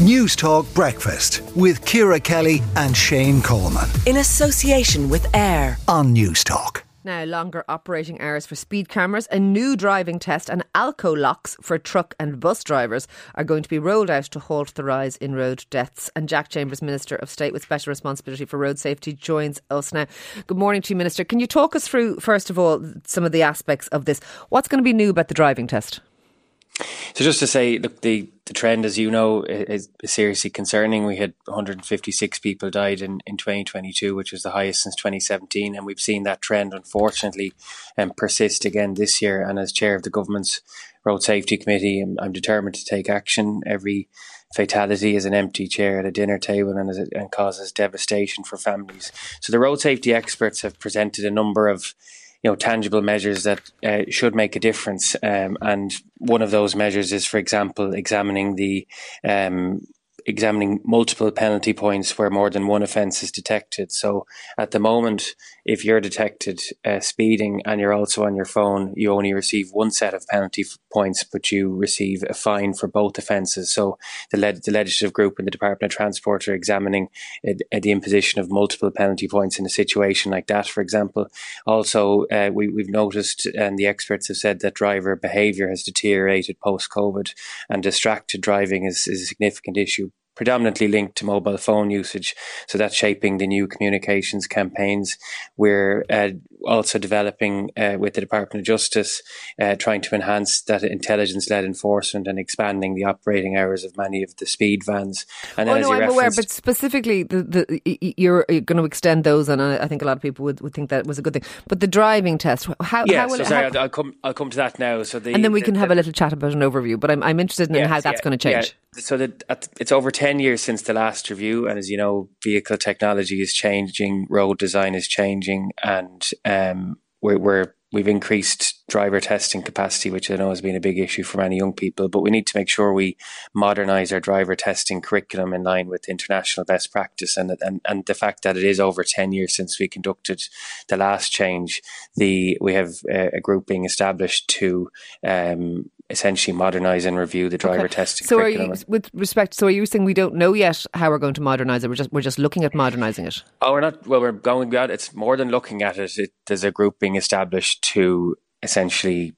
Newstalk Breakfast with Ciara Kelly and Shane Coleman. In association with AIR on Newstalk. Now, longer operating hours for speed cameras, a new driving test, and alco locks for truck and bus drivers are going to be rolled out to halt the rise in road deaths. And Jack Chambers, Minister of State with Special Responsibility for Road Safety, joins us now. Good morning to you, Minister. Can you talk us through, first of all, some of the aspects of this? What's going to be new about the driving test? So just to say, look, the, the trend, as you know, is, is, seriously concerning. We had 156 people died in, in 2022, which was the highest since 2017, and we've seen that trend, unfortunately, um, persist again this year. And as chair of the government's road safety committee, I'm, I'm determined to take action. Every fatality is an empty chair at a dinner table and, and causes devastation for families. So the road safety experts have presented a number of you know tangible measures that uh, should make a difference. Um, and one of those measures is, for example, examining the um, examining multiple penalty points where more than one offence is detected. So at the moment, if you're detected uh, speeding and you're also on your phone, you only receive one set of penalty f- points, but you receive a fine for both offences. So the, le- the legislative group and the Department of Transport are examining uh, the imposition of multiple penalty points in a situation like that, for example. Also, uh, we, we've noticed, and the experts have said that driver behaviour has deteriorated post COVID, and distracted driving is, is a significant issue predominantly linked to mobile phone usage. So that's shaping the new communications campaigns. We're uh, also developing uh, with the Department of Justice, uh, trying to enhance that intelligence led enforcement and expanding the operating hours of many of the speed vans. And oh, no, I'm aware, but specifically, the, the, you're going to extend those, and I think a lot of people would, would think that was a good thing. But the driving test, how, yeah, how will so it, sorry, I'll, I'll, come, I'll come to that now. So the, and then we can the, have a little chat about an overview, but I'm, I'm interested in yes, how that's yeah, going to change. Yeah. So that it's over 10 years since the last review, and as you know, vehicle technology is changing, road design is changing, and um, we're, we're we've increased driver testing capacity, which I know has been a big issue for many young people. But we need to make sure we modernise our driver testing curriculum in line with international best practice, and and and the fact that it is over ten years since we conducted the last change. The we have a, a group being established to um, essentially modernise and review the driver okay. testing. So, are you, with respect, so are you saying we don't know yet how we're going to modernise it? We're just we're just looking at modernising it. Oh, we're not. Well, we're going. It's more than looking at it. it there's a group being established to essentially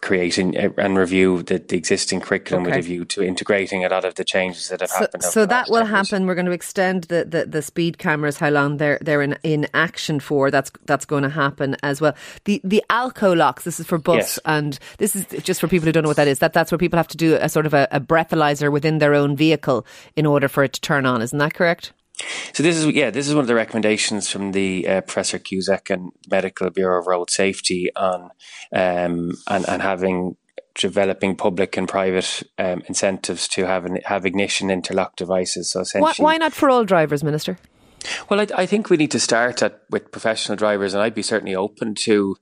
creating eh, and review the, the existing curriculum okay. with a view to integrating a lot of the changes that have so, happened. So that will happen. We're going to extend the, the, the, speed cameras, how long they're they're in, in action for. That's that's going to happen as well. The the Alco locks. This is for bus, yes. and this is just for people who don't know what that is. That that's where people have to do a sort of a, a breathalyzer within their own vehicle in order for it to turn on. Isn't that correct? So this is yeah, this is one of the recommendations from the uh, Professor Cusack and Medical Bureau of Road Safety on um, and and having developing public and private um, incentives to have an, have ignition interlock devices. So essentially, why, why not for all drivers, Minister? Well, I, I, think we need to start at, with professional drivers, and I'd be certainly open to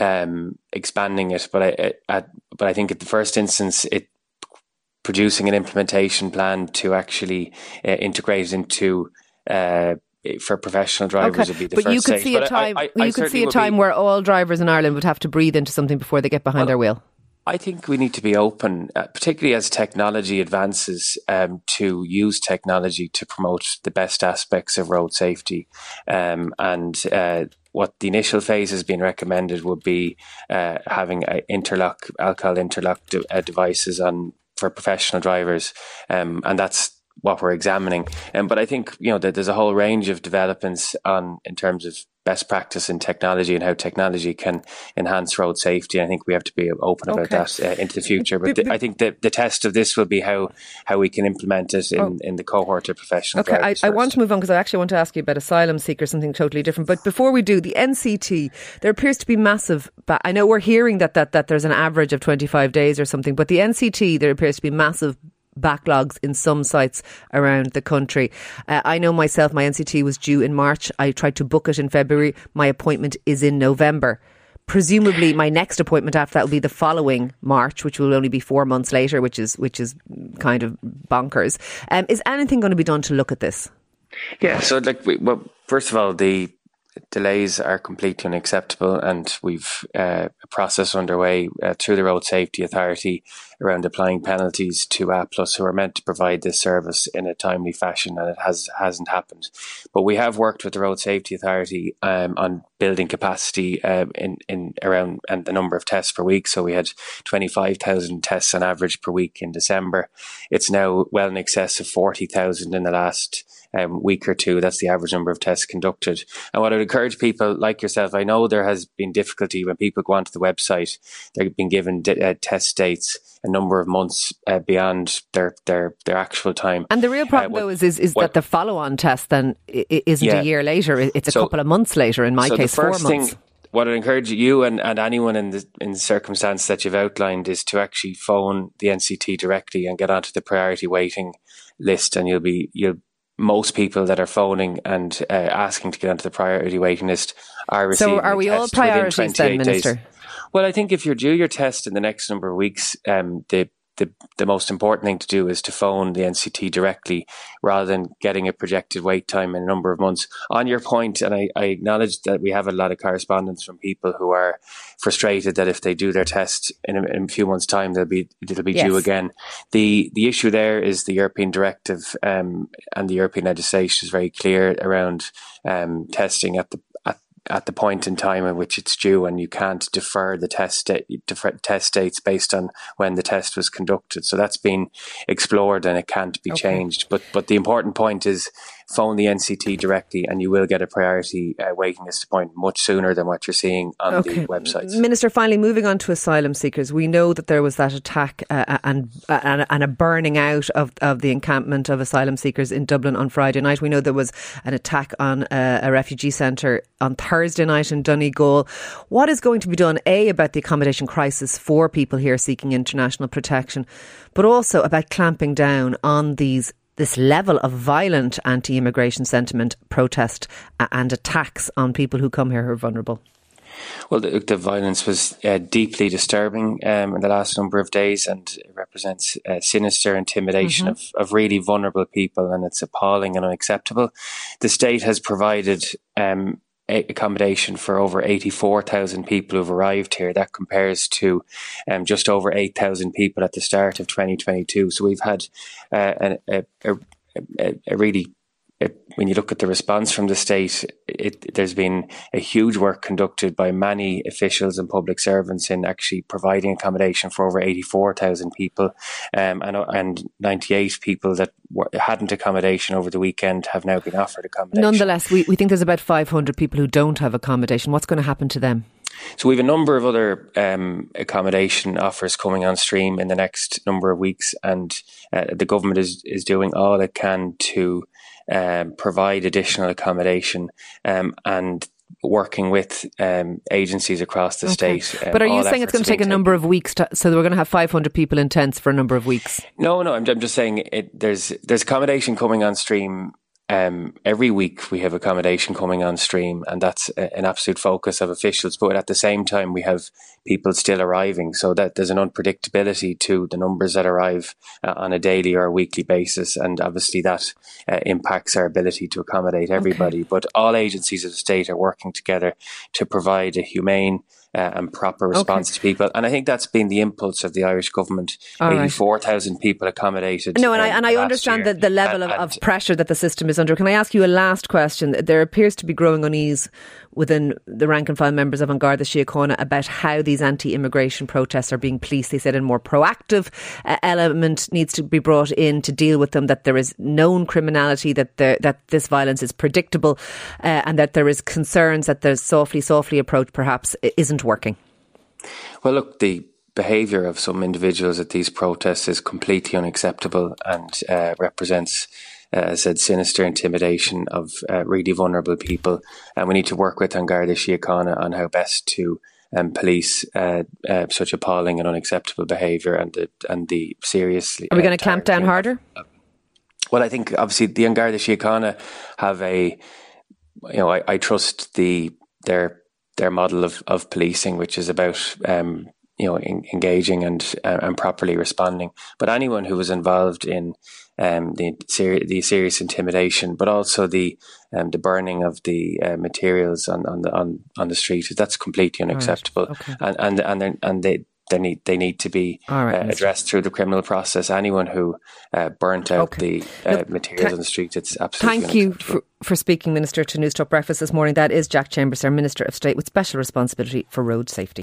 um, expanding it. But I, at, but I think at the first instance, it producing an implementation plan to actually uh, integrate into uh, for professional drivers okay. would be the but first you could stage. see a time. I, I, you could see a time be, where all drivers in Ireland would have to breathe into something before they get behind well, their wheel. I think we need to be open, uh, particularly as technology advances, um, to use technology to promote the best aspects of road safety. Um, and uh, what the initial phase has been recommended would be uh, having interlock alcohol interlock de- uh, devices on for professional drivers, um, and that's what we're examining. Um, but I think you know that there's a whole range of developments on in terms of best practice in technology and how technology can enhance road safety. I think we have to be open about okay. that uh, into the future. But, the, I think the, the test of this will be how, how we can implement it in, oh. in the cohort of professional Okay, I, I, want to move on because I actually want to ask you about asylum seekers, something totally different. But before we do, the NCT, there appears to be massive. Ba- I know we're hearing that, that, that there's an average of 25 days or something, but the NCT, there appears to be massive backlogs in some sites around the country. Uh, I know myself, my NCT was due in March. I tried to book it in February. My appointment is in November. Presumably, my next appointment after that will be the following March, which will only be four months later, which is which is kind of bonkers. Um, is anything going to be done to look at this? Yeah. So, like, well, first of all, the delays are completely unacceptable, and we've uh, a process underway uh, through the Road Safety Authority around applying penalties to Applus, who are meant to provide this service in a timely fashion, and it has hasn't happened. But we have worked with the Road Safety Authority um, on building capacity um, in in around and the number of tests per week. So we had twenty five thousand tests on average per week in December. It's now well in excess of forty thousand in the last um, week or two. That's the average number of tests conducted. And what I would encourage people like yourself, I know there has been difficulty when people go onto the website, they've been given uh, test dates a number of months uh, beyond their, their, their actual time. And the real problem, uh, though, is, is, is that the follow on test then isn't yeah. a year later, it's a so, couple of months later, in my so case, four months. Thing, what I'd encourage you and, and anyone in the in the circumstance that you've outlined is to actually phone the NCT directly and get onto the priority waiting list, and you'll be you'll most people that are phoning and uh, asking to get onto the priority waiting list are receiving. So, are we all priorities then, Minister? Days. Well, I think if you're due your test in the next number of weeks, um, the the, the most important thing to do is to phone the NCT directly rather than getting a projected wait time in a number of months. On your point, and I, I acknowledge that we have a lot of correspondence from people who are frustrated that if they do their test in a, in a few months' time, they'll be it'll be yes. due again. The the issue there is the European directive um, and the European legislation is very clear around um, testing at the at the point in time in which it's due, and you can't defer the test defer test dates based on when the test was conducted. So that's been explored, and it can't be okay. changed. But but the important point is phone the NCT directly, and you will get a priority uh, waiting list appointment much sooner than what you're seeing on okay. the websites. Minister, finally, moving on to asylum seekers, we know that there was that attack uh, and, uh, and, and a burning out of, of the encampment of asylum seekers in Dublin on Friday night. We know there was an attack on uh, a refugee centre on Thursday night in Donegal. What is going to be done, A, about the accommodation crisis for people here seeking international protection, but also about clamping down on these this level of violent anti immigration sentiment, protest, and attacks on people who come here who are vulnerable? Well, the, the violence was uh, deeply disturbing um, in the last number of days and it represents uh, sinister intimidation mm-hmm. of, of really vulnerable people, and it's appalling and unacceptable. The state has provided um, accommodation for over 84,000 people who've arrived here. That compares to um, just over 8,000 people at the start of 2022. So we've had uh, a, a, a, a really it, when you look at the response from the state, it, there's been a huge work conducted by many officials and public servants in actually providing accommodation for over 84,000 people, um, and, and 98 people that were, hadn't accommodation over the weekend have now been offered accommodation. Nonetheless, we, we think there's about 500 people who don't have accommodation. What's going to happen to them? So we have a number of other um, accommodation offers coming on stream in the next number of weeks, and uh, the government is is doing all it can to um, provide additional accommodation um, and working with um, agencies across the okay. state. Um, but are you saying it's going to take a number of weeks? To, so we're going to have 500 people in tents for a number of weeks? No, no. I'm, I'm just saying it, there's there's accommodation coming on stream um, every week we have accommodation coming on stream, and that's a, an absolute focus of officials. But at the same time, we have people still arriving, so that there's an unpredictability to the numbers that arrive uh, on a daily or a weekly basis, and obviously that uh, impacts our ability to accommodate everybody. Okay. But all agencies of the state are working together to provide a humane uh, and proper response okay. to people. And I think that's been the impulse of the Irish government. Thousand right. people accommodated. No, and um, I and I understand the, the level and, of, of pressure that the system is under. Can I ask you a last question? There appears to be growing unease within the rank and file members of An Garda Síochána about how these anti-immigration protests are being policed. They said a more proactive uh, element needs to be brought in to deal with them. That there is known criminality, that there, that this violence is predictable, uh, and that there is concerns that the softly, softly approach perhaps isn't working. Well, look, the behaviour of some individuals at these protests is completely unacceptable and uh, represents uh, as I said, sinister intimidation of uh, really vulnerable people. And we need to work with An Garda Síochána on how best to um, police uh, uh, such appalling and unacceptable behaviour and the and the seriously. Are we going to clamp down harder? Well, I think obviously the An Garda Síochána have a, you know, I, I trust the their their model of, of policing, which is about um, you know, in, engaging and uh, and properly responding. But anyone who was involved in um, the ser- the serious intimidation, but also the um, the burning of the uh, materials on, on the on, on the street, that's completely unacceptable. Right. Okay. And and and and they they need they need to be right, uh, addressed through the criminal process. Anyone who uh, burnt out okay. the uh, Look, materials on the streets, it's absolutely. Thank you for, for speaking, Minister, to Newstalk Breakfast this morning. That is Jack Chambers, our Minister of State with special responsibility for road safety.